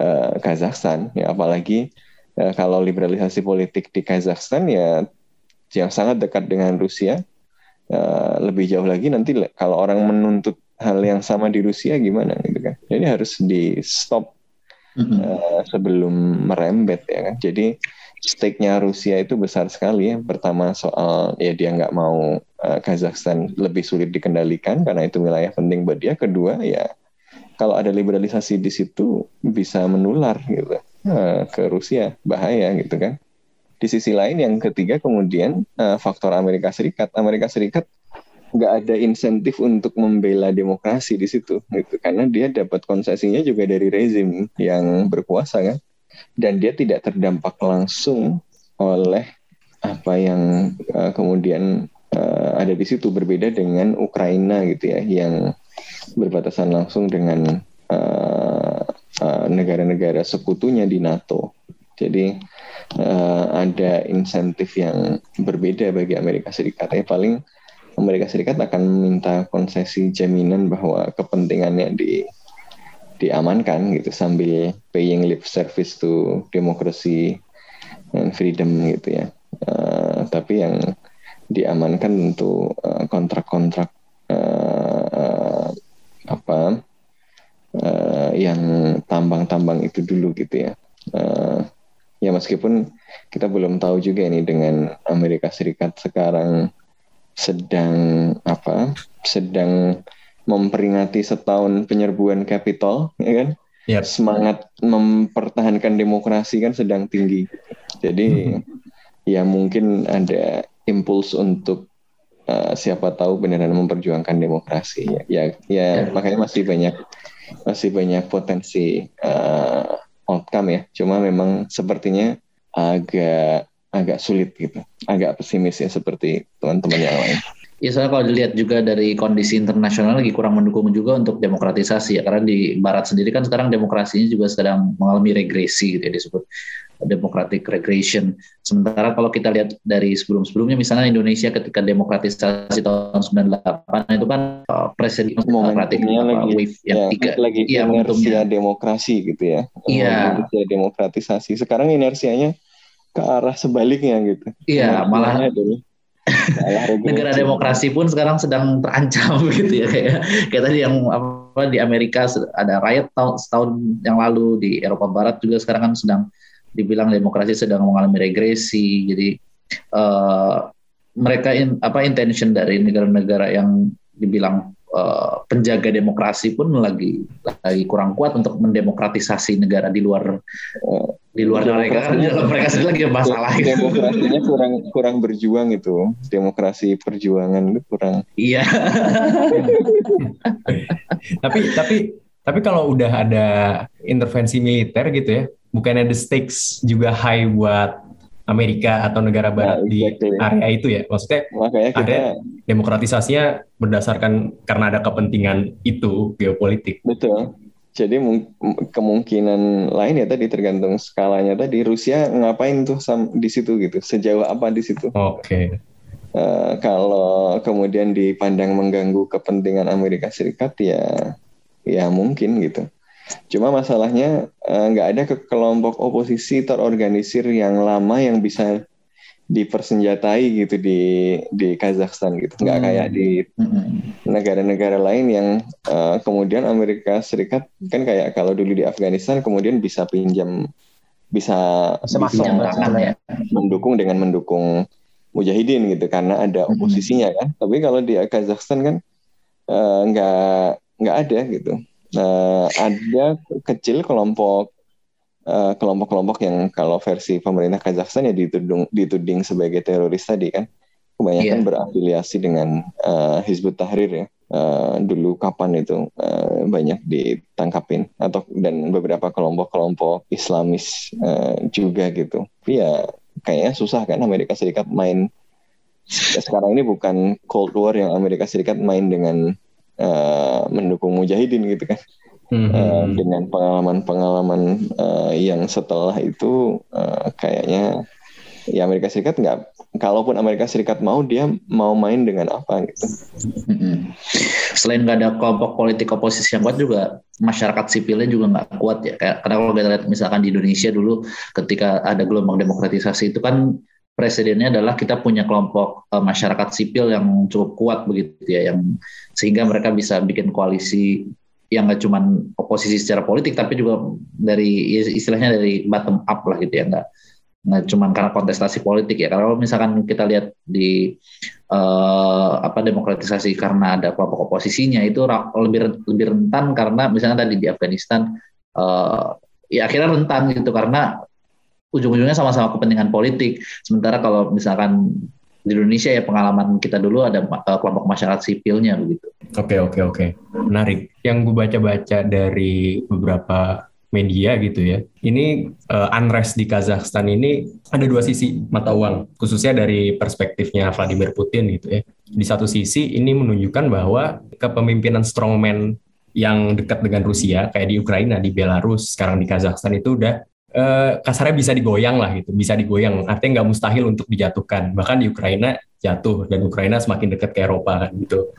uh, Kazakhstan ya apalagi uh, kalau liberalisasi politik di Kazakhstan ya yang sangat dekat dengan Rusia uh, lebih jauh lagi nanti kalau orang menuntut hal yang sama di Rusia gimana gitu kan. Jadi harus di stop mm-hmm. uh, sebelum merembet ya kan. Jadi stake-nya Rusia itu besar sekali ya. Pertama soal ya dia nggak mau uh, Kazakhstan lebih sulit dikendalikan karena itu wilayah penting buat dia. Kedua ya kalau ada liberalisasi di situ bisa menular gitu uh, ke Rusia bahaya gitu kan. Di sisi lain yang ketiga kemudian uh, faktor Amerika Serikat. Amerika Serikat nggak ada insentif untuk membela demokrasi di situ gitu karena dia dapat konsesinya juga dari rezim yang berkuasa kan dan dia tidak terdampak langsung oleh apa yang uh, kemudian uh, ada di situ. Berbeda dengan Ukraina gitu ya yang berbatasan langsung dengan uh, uh, negara-negara sekutunya di NATO. Jadi uh, ada insentif yang berbeda bagi Amerika Serikat. Ya paling Amerika Serikat akan meminta konsesi jaminan bahwa kepentingannya di diamankan gitu sambil paying lip service to democracy and freedom gitu ya. Uh, tapi yang diamankan untuk uh, kontrak-kontrak uh, uh, apa uh, yang tambang-tambang itu dulu gitu ya. Uh, ya meskipun kita belum tahu juga ini dengan Amerika Serikat sekarang sedang apa sedang memperingati setahun penyerbuan Capitol ya kan yep. semangat mempertahankan demokrasi kan sedang tinggi jadi mm-hmm. ya mungkin ada impuls untuk uh, siapa tahu beneran memperjuangkan demokrasi ya ya, ya yeah. makanya masih banyak masih banyak potensi uh, outcome ya cuma memang sepertinya agak agak sulit gitu, agak pesimis ya seperti teman-teman yang lain. Ya soalnya kalau dilihat juga dari kondisi internasional lagi kurang mendukung juga untuk demokratisasi ya karena di Barat sendiri kan sekarang demokrasinya juga sedang mengalami regresi gitu ya disebut democratic regression. Sementara kalau kita lihat dari sebelum-sebelumnya misalnya Indonesia ketika demokratisasi tahun 98 itu kan uh, presiden demokratik lagi, wave yang ya, tiga lagi ya, inersia demokrasi gitu ya. Iya. demokratisasi. Sekarang inersianya ke arah sebaliknya gitu. Iya, malah negara demokrasi pun sekarang sedang terancam gitu ya kayak kayak tadi yang apa di Amerika ada riot tahun setahun yang lalu di Eropa Barat juga sekarang kan sedang dibilang demokrasi sedang mengalami regresi. Jadi uh, mereka in, apa intention dari negara-negara yang dibilang uh, penjaga demokrasi pun lagi lagi kurang kuat untuk mendemokratisasi negara di luar uh, di luar mereka di dalam mereka sendiri lagi masalah itu. Demokrasinya kurang kurang berjuang itu. Demokrasi perjuangan itu kurang. Iya. tapi tapi tapi kalau udah ada intervensi militer gitu ya, bukannya the stakes juga high buat Amerika atau negara barat nah, exactly. di area itu ya? Maksudnya Makanya kita, ada demokratisasinya berdasarkan karena ada kepentingan itu geopolitik. Betul. Jadi kemungkinan lain ya tadi tergantung skalanya tadi Rusia ngapain tuh di situ gitu, sejauh apa di situ? Oke. Okay. Uh, kalau kemudian dipandang mengganggu kepentingan Amerika Serikat ya ya mungkin gitu. Cuma masalahnya eh, nggak uh, ada ke kelompok oposisi terorganisir yang lama yang bisa dipersenjatai gitu di di Kazakhstan gitu nggak hmm. kayak di hmm. negara-negara lain yang uh, kemudian Amerika Serikat kan kayak kalau dulu di Afghanistan kemudian bisa pinjam bisa ya. mendukung dengan mendukung mujahidin gitu karena ada oposisinya kan tapi kalau di Kazakhstan kan uh, nggak nggak ada gitu uh, ada kecil kelompok kelompok eh, kelompok-kelompok yang kalau versi pemerintah Kazakhstan ya dituding, dituding sebagai teroris tadi kan. Kebanyakan yeah. berafiliasi dengan uh, Hizbut Tahrir ya. Uh, dulu kapan itu uh, banyak ditangkapin. Atau dan beberapa kelompok-kelompok Islamis uh, juga gitu. Tapi ya kayaknya susah kan Amerika Serikat main. Sekarang ini bukan Cold War yang Amerika Serikat main dengan uh, mendukung mujahidin gitu kan hmm. uh, dengan pengalaman-pengalaman uh, yang setelah itu uh, kayaknya ya Amerika Serikat nggak kalaupun Amerika Serikat mau dia mau main dengan apa gitu. Hmm. Selain nggak ada kelompok politik oposisi yang kuat juga masyarakat sipilnya juga nggak kuat ya. Kayak karena kalau kita lihat misalkan di Indonesia dulu ketika ada gelombang demokratisasi itu kan presidennya adalah kita punya kelompok uh, masyarakat sipil yang cukup kuat begitu ya yang sehingga mereka bisa bikin koalisi yang nggak cuma oposisi secara politik tapi juga dari istilahnya dari bottom up lah gitu ya nggak nggak cuma karena kontestasi politik ya. Kalau misalkan kita lihat di uh, apa demokratisasi karena ada kelompok oposisinya itu lebih lebih rentan karena misalnya tadi di Afghanistan uh, ya akhirnya rentan gitu karena ujung-ujungnya sama-sama kepentingan politik. Sementara kalau misalkan di Indonesia ya pengalaman kita dulu ada uh, kelompok masyarakat sipilnya begitu. Oke okay, oke okay, oke okay. menarik. Yang gue baca-baca dari beberapa media gitu ya. Ini uh, unrest di Kazakhstan ini ada dua sisi mata uang, khususnya dari perspektifnya Vladimir Putin gitu ya. Di satu sisi ini menunjukkan bahwa kepemimpinan strongman yang dekat dengan Rusia kayak di Ukraina, di Belarus, sekarang di Kazakhstan itu udah uh, kasarnya bisa digoyang lah gitu, bisa digoyang. Artinya nggak mustahil untuk dijatuhkan. Bahkan di Ukraina jatuh dan Ukraina semakin dekat ke Eropa kan gitu.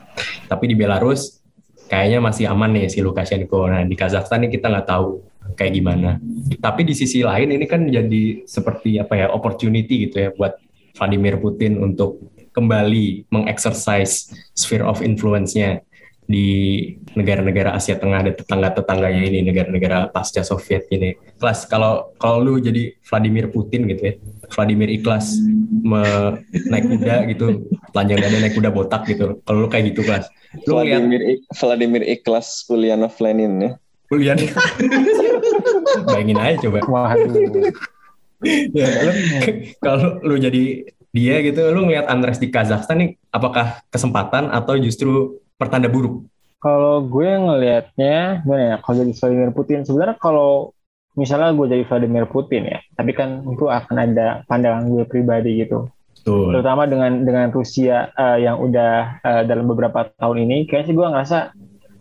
Tapi di Belarus kayaknya masih aman nih si Lukashenko. Nah di Kazakhstan ini kita nggak tahu kayak gimana. Tapi di sisi lain ini kan jadi seperti apa ya opportunity gitu ya buat Vladimir Putin untuk kembali mengexercise sphere of influence-nya di negara-negara Asia Tengah dan tetangga-tetangganya ini negara-negara pasca Soviet ini. Kelas kalau kalau lu jadi Vladimir Putin gitu ya, Vladimir ikhlas me, naik kuda gitu, telanjang dada naik kuda botak gitu. Kalau lu kayak gitu kelas. Lu Vladimir, lihat, Vladimir ikhlas Ulyanov Lenin ya. Ulyanov. Bayangin aja coba. Waduh. ya, kalau, kalau lu jadi dia gitu, lu ngeliat Andres di Kazakhstan nih, apakah kesempatan atau justru pertanda buruk? Kalau gue ngelihatnya, gimana ya? Kalau jadi Vladimir Putin, sebenarnya kalau misalnya gue jadi Vladimir Putin ya, tapi kan itu akan ada pandangan gue pribadi gitu. Betul. Terutama dengan dengan Rusia uh, yang udah uh, dalam beberapa tahun ini, kayaknya sih gue ngerasa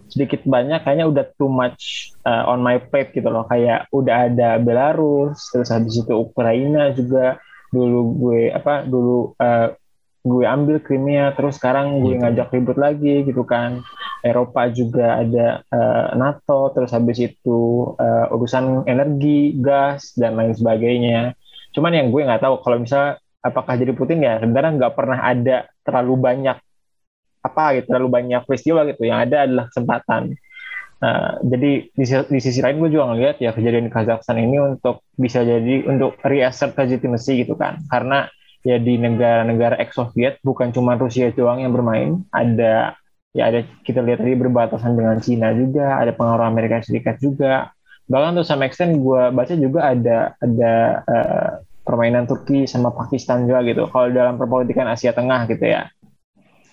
sedikit banyak kayaknya udah too much uh, on my plate gitu loh. Kayak udah ada Belarus, terus habis itu Ukraina juga dulu gue apa dulu uh, gue ambil Crimea terus sekarang gue iya. ngajak ribut lagi gitu kan Eropa juga ada uh, NATO terus habis itu uh, urusan energi gas dan lain sebagainya cuman yang gue nggak tahu kalau misalnya apakah jadi Putin ya sebenarnya nggak pernah ada terlalu banyak apa gitu terlalu banyak peristiwa gitu yang ada adalah kesempatan Nah, jadi di, di sisi lain gue juga ngeliat ya kejadian di Kazakhstan ini untuk bisa jadi untuk reassert legitimacy gitu kan. Karena ya di negara-negara ex-Soviet bukan cuma Rusia doang yang bermain, ada ya ada kita lihat tadi berbatasan dengan Cina juga, ada pengaruh Amerika Serikat juga. Bahkan to some extent gue baca juga ada ada eh, permainan Turki sama Pakistan juga gitu. Kalau dalam perpolitikan Asia Tengah gitu ya.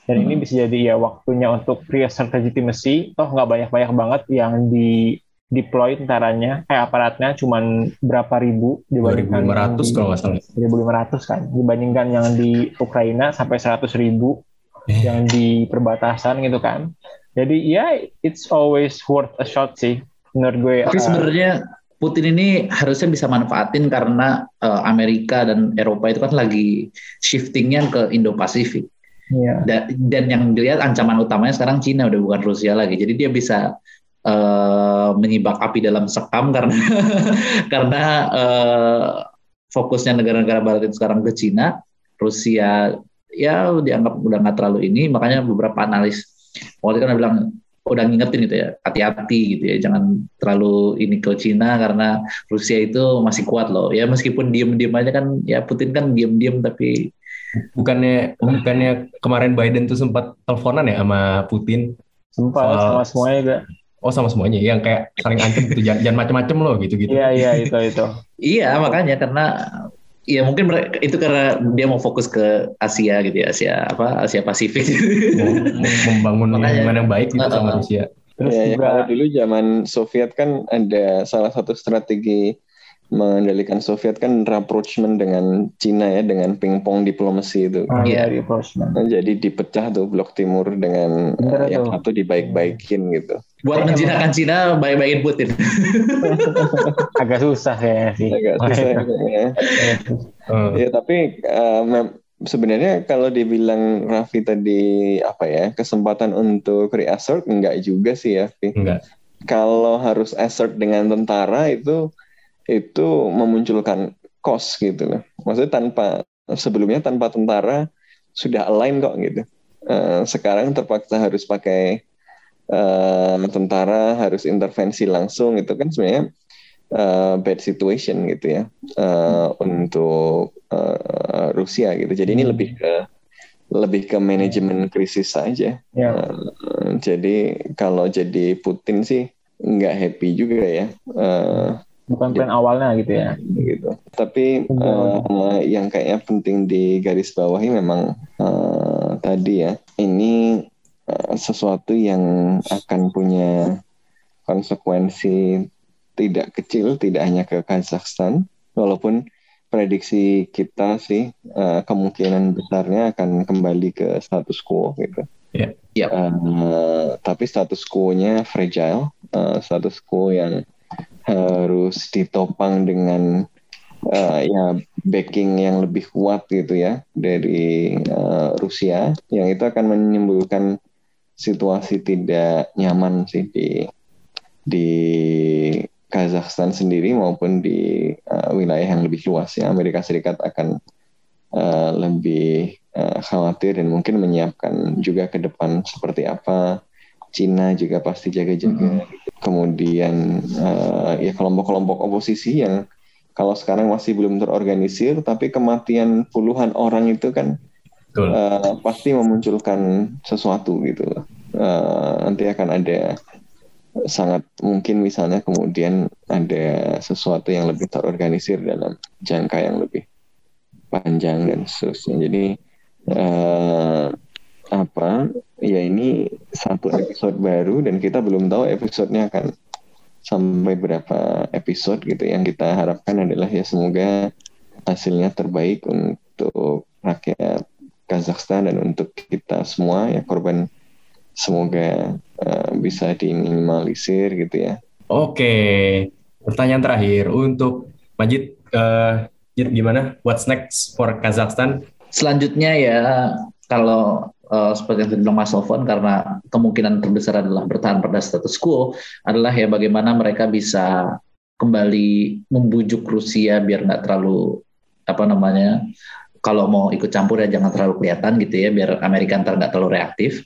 Dan ini bisa jadi ya waktunya untuk reassert legitimacy. Toh nggak banyak-banyak banget yang di deploy tentaranya, eh aparatnya cuman berapa ribu dibandingkan 2500 yang di- kalau nggak salah. 1.500 kan dibandingkan yang di Ukraina sampai 100 ribu yang di perbatasan gitu kan. Jadi ya it's always worth a shot sih menurut gue. Tapi uh, sebenarnya Putin ini harusnya bisa manfaatin karena eh, Amerika dan Eropa itu kan lagi shiftingnya ke Indo-Pasifik. Iya. Da- Dan, yang dilihat ancaman utamanya sekarang Cina udah bukan Rusia lagi. Jadi dia bisa eh, menyibak api dalam sekam karena karena eh, fokusnya negara-negara Barat itu sekarang ke Cina, Rusia ya dianggap udah nggak terlalu ini. Makanya beberapa analis politik kan bilang udah ngingetin gitu ya, hati-hati gitu ya, jangan terlalu ini ke Cina karena Rusia itu masih kuat loh. Ya meskipun diem-diem aja kan, ya Putin kan diem-diem tapi Bukannya bukannya kemarin Biden tuh sempat teleponan ya sama Putin? Sempat Soal- sama semuanya juga. Oh sama semuanya, yang kayak saling ancam gitu, jangan, jangan macem-macem loh gitu-gitu. Iya iya itu itu. Iya makanya karena ya mungkin mereka, itu karena dia mau fokus ke Asia gitu ya Asia apa Asia Pasifik. Membangun hubungan yang baik gitu sama Uh-uh. Rusia. Terus ya, ya, juga kalau dulu zaman Soviet kan ada salah satu strategi mengendalikan Soviet kan rapprochement dengan Cina ya dengan pingpong diplomasi itu. ah, Iya. ya, di approachment. Nah, jadi dipecah tuh blok timur dengan Bener eh, yang satu dibaik-baikin gitu. Buat menjinakkan Cina baik-baikin Putin. Agak susah kayaknya sih. Agak susah ya. Eh, Ya tapi mem- sebenarnya kalau dibilang Raffi tadi apa ya kesempatan untuk reassert enggak juga sih ya. Enggak. Kalau harus assert dengan tentara itu itu memunculkan cost gitu loh. Maksudnya tanpa sebelumnya tanpa tentara sudah align kok gitu. Eh, sekarang terpaksa harus pakai eh, tentara harus intervensi langsung itu kan sebenarnya eh, bad situation gitu ya eh, untuk eh, Rusia gitu. Jadi ini lebih ke lebih ke manajemen krisis saja. Ya. Eh, jadi kalau jadi Putin sih nggak happy juga ya. Eh, Bukan plan awalnya gitu ya. gitu. Tapi eh, yang kayaknya penting di garis bawahi memang eh, tadi ya, ini eh, sesuatu yang akan punya konsekuensi tidak kecil, tidak hanya ke Kazakhstan, walaupun prediksi kita sih eh, kemungkinan besarnya akan kembali ke status quo gitu. Ya. Ya. Eh, tapi status quo-nya fragile, eh, status quo yang harus ditopang dengan eh, ya backing yang lebih kuat gitu ya dari eh, Rusia yang itu akan menimbulkan situasi tidak nyaman sih di di Kazakhstan sendiri maupun di eh, wilayah yang lebih luas ya. Amerika Serikat akan eh, lebih eh, khawatir dan mungkin menyiapkan juga ke depan seperti apa Cina juga pasti jaga-jaga kemudian eh, ya kelompok-kelompok oposisi yang kalau sekarang masih belum terorganisir tapi kematian puluhan orang itu kan Betul. eh, pasti memunculkan sesuatu gitu. Eh, nanti akan ada sangat mungkin misalnya kemudian ada sesuatu yang lebih terorganisir dalam jangka yang lebih panjang dan seterusnya jadi eh, apa ya ini satu episode baru dan kita belum tahu episodenya akan sampai berapa episode gitu yang kita harapkan adalah ya semoga hasilnya terbaik untuk rakyat Kazakhstan dan untuk kita semua ya korban semoga eh, bisa diminimalisir gitu ya Oke, pertanyaan terakhir untuk Majid. Jid, gimana? What's next for Kazakhstan? Selanjutnya ya kalau eh, seperti yang tadi bilang Mas Sofon karena kemungkinan terbesar adalah bertahan pada status quo adalah ya bagaimana mereka bisa kembali membujuk Rusia biar nggak terlalu apa namanya kalau mau ikut campur ya jangan terlalu kelihatan gitu ya biar Amerika ntar nggak terlalu reaktif.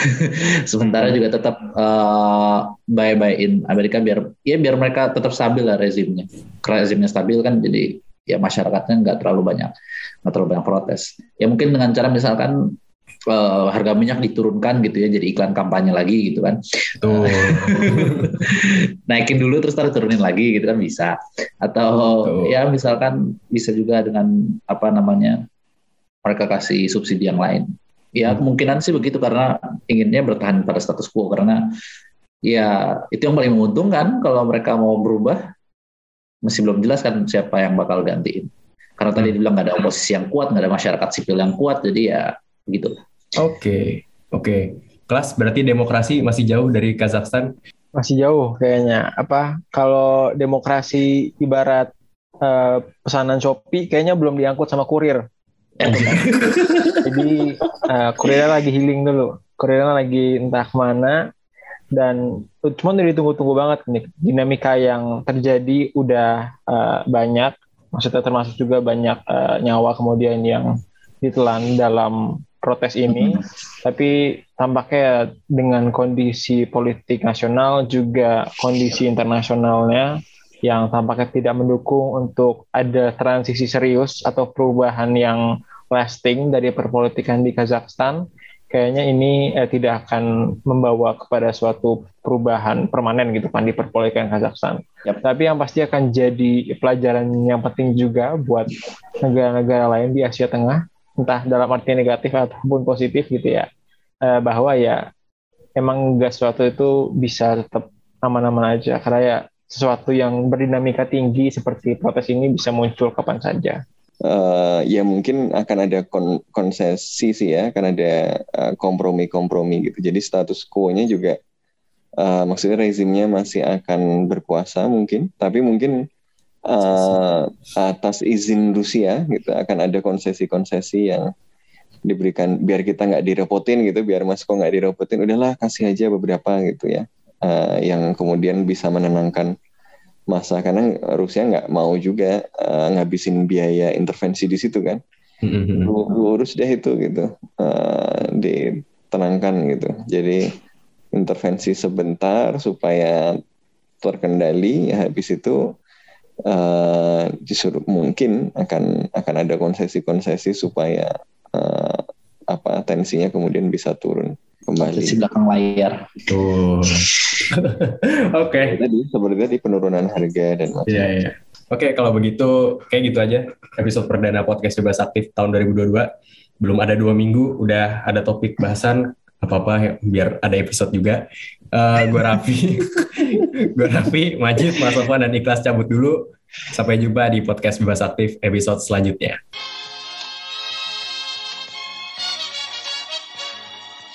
Sementara juga tetap uh, bye-byein Amerika biar ya biar mereka tetap stabil lah rezimnya. Rezimnya stabil kan jadi ya masyarakatnya nggak terlalu banyak nggak terlalu banyak protes. Ya mungkin dengan cara misalkan uh, harga minyak diturunkan gitu ya jadi iklan kampanye lagi gitu kan. Tuh. naikin dulu terus taruh turunin lagi gitu kan bisa. Atau Tuh. ya misalkan bisa juga dengan apa namanya mereka kasih subsidi yang lain. Ya kemungkinan sih begitu karena inginnya bertahan pada status quo karena ya itu yang paling menguntungkan kalau mereka mau berubah. Masih belum jelas kan siapa yang bakal gantiin. Karena tadi dibilang nggak ada oposisi yang kuat nggak ada masyarakat sipil yang kuat jadi ya begitu Oke, oke. Kelas berarti demokrasi masih jauh dari Kazakhstan. Masih jauh kayaknya. Apa kalau demokrasi ibarat eh, pesanan Shopee kayaknya belum diangkut sama kurir. Jadi eh, kurirnya lagi healing dulu. Kurirnya lagi entah ke mana dan cuma udah ditunggu-tunggu banget nih dinamika yang terjadi udah eh, banyak. Maksudnya termasuk juga banyak eh, nyawa kemudian yang ditelan dalam protes ini, tapi tampaknya dengan kondisi politik nasional juga kondisi internasionalnya yang tampaknya tidak mendukung untuk ada transisi serius atau perubahan yang lasting dari perpolitikan di Kazakhstan, kayaknya ini eh, tidak akan membawa kepada suatu perubahan permanen gitu kan di perpolitikan Kazakhstan. Yap. Tapi yang pasti akan jadi pelajaran yang penting juga buat negara-negara lain di Asia Tengah entah dalam arti negatif ataupun positif gitu ya eh, bahwa ya emang nggak sesuatu itu bisa tetap aman-aman aja karena ya sesuatu yang berdinamika tinggi seperti protes ini bisa muncul kapan saja. Eh, ya mungkin akan ada kon- konsesi sih ya, akan ada eh, kompromi-kompromi gitu. Jadi status quo-nya juga eh, maksudnya rezimnya masih akan berkuasa mungkin, tapi mungkin eh, atas izin Rusia gitu akan ada konsesi-konsesi yang diberikan biar kita nggak direpotin gitu, biar Moskow nggak direpotin, udahlah kasih aja beberapa gitu ya, eh, yang kemudian bisa menenangkan masa. Karena Rusia nggak mau juga eh, ngabisin biaya intervensi di situ kan, Lu- lu urus deh itu gitu, eh, ditenangkan gitu, jadi intervensi sebentar supaya terkendali, ya habis itu eh, disuruh mungkin akan akan ada konsesi-konsesi supaya eh, apa tensinya kemudian bisa turun kembali. di belakang layar Tuh. Oke. Tadi seperti tadi penurunan harga dan macam Iya, iya. Oke, kalau begitu kayak gitu aja episode perdana podcast bebas aktif tahun 2022. Belum ada dua minggu, udah ada topik bahasan apa-apa ya, biar ada episode juga. Eh gue Raffi, gue Raffi, Majid, Mas Sofwan, dan Ikhlas cabut dulu. Sampai jumpa di podcast bebas aktif episode selanjutnya.